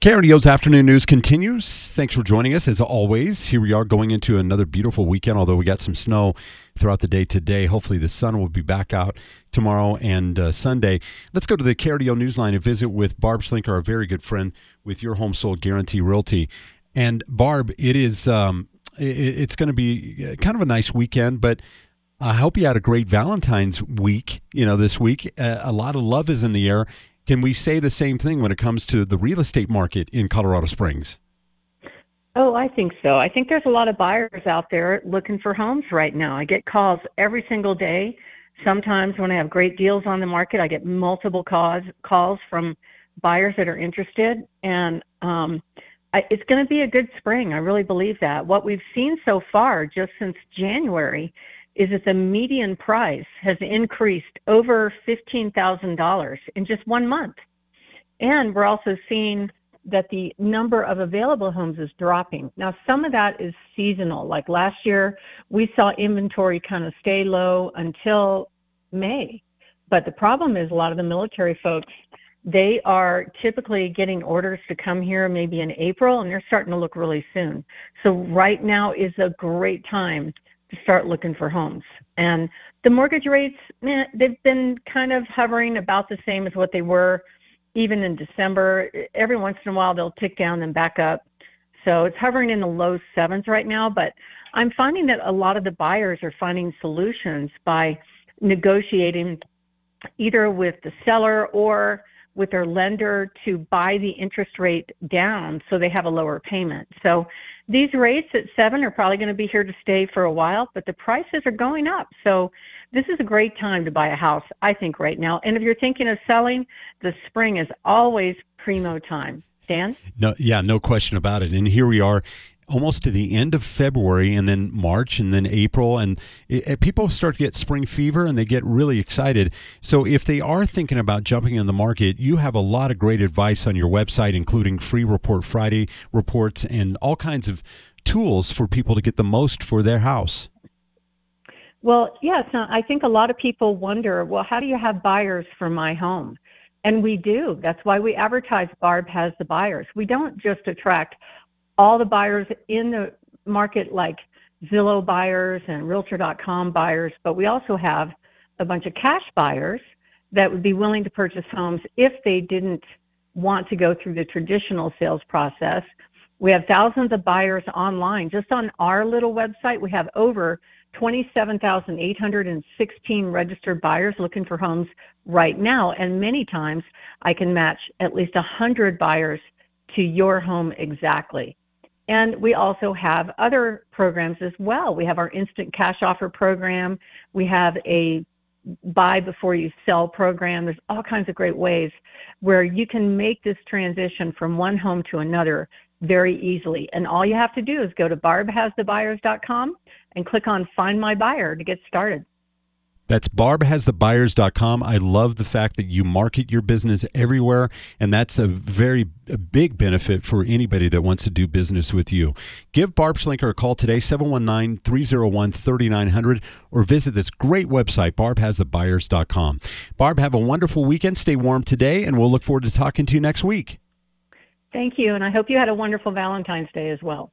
KRDO's afternoon news continues. Thanks for joining us as always. Here we are going into another beautiful weekend, although we got some snow throughout the day today. Hopefully, the sun will be back out tomorrow and uh, Sunday. Let's go to the KRDO Newsline and visit with Barb Schlinker, our very good friend with Your Home Sold Guarantee Realty. And Barb, it is um, it, it's going to be uh, kind of a nice weekend, but I hope you had a great Valentine's week. You know, this week uh, a lot of love is in the air can we say the same thing when it comes to the real estate market in Colorado Springs? Oh, I think so. I think there's a lot of buyers out there looking for homes right now. I get calls every single day. Sometimes when I have great deals on the market, I get multiple calls calls from buyers that are interested, and um, I, it's going to be a good spring. I really believe that. What we've seen so far, just since January, is that the median price has increased over $15,000 in just one month. And we're also seeing that the number of available homes is dropping. Now, some of that is seasonal. Like last year, we saw inventory kind of stay low until May. But the problem is a lot of the military folks, they are typically getting orders to come here maybe in April, and they're starting to look really soon. So right now is a great time to start looking for homes. And the mortgage rates, they've been kind of hovering about the same as what they were even in December. Every once in a while, they'll tick down and back up. So it's hovering in the low sevens right now. But I'm finding that a lot of the buyers are finding solutions by negotiating either with the seller or with their lender to buy the interest rate down so they have a lower payment. So these rates at seven are probably going to be here to stay for a while, but the prices are going up. So this is a great time to buy a house, I think, right now. And if you're thinking of selling, the spring is always primo time. Dan? No, yeah, no question about it. And here we are almost to the end of February and then March and then April and it, it, people start to get spring fever and they get really excited. So if they are thinking about jumping in the market, you have a lot of great advice on your website including free report Friday reports and all kinds of tools for people to get the most for their house. Well, yes, I think a lot of people wonder, well, how do you have buyers for my home? And we do. That's why we advertise Barb has the buyers. We don't just attract all the buyers in the market like Zillow buyers and Realtor.com buyers, but we also have a bunch of cash buyers that would be willing to purchase homes if they didn't want to go through the traditional sales process. We have thousands of buyers online. Just on our little website, we have over 27,816 registered buyers looking for homes right now. And many times I can match at least 100 buyers to your home exactly. And we also have other programs as well. We have our instant cash offer program. We have a buy before you sell program. There's all kinds of great ways where you can make this transition from one home to another very easily. And all you have to do is go to barbhasthebuyers.com and click on Find My Buyer to get started. That's barbhasthebuyers.com. I love the fact that you market your business everywhere, and that's a very a big benefit for anybody that wants to do business with you. Give Barb Schlinker a call today, 719 301 3900, or visit this great website, barbhasthebuyers.com. Barb, have a wonderful weekend. Stay warm today, and we'll look forward to talking to you next week. Thank you, and I hope you had a wonderful Valentine's Day as well.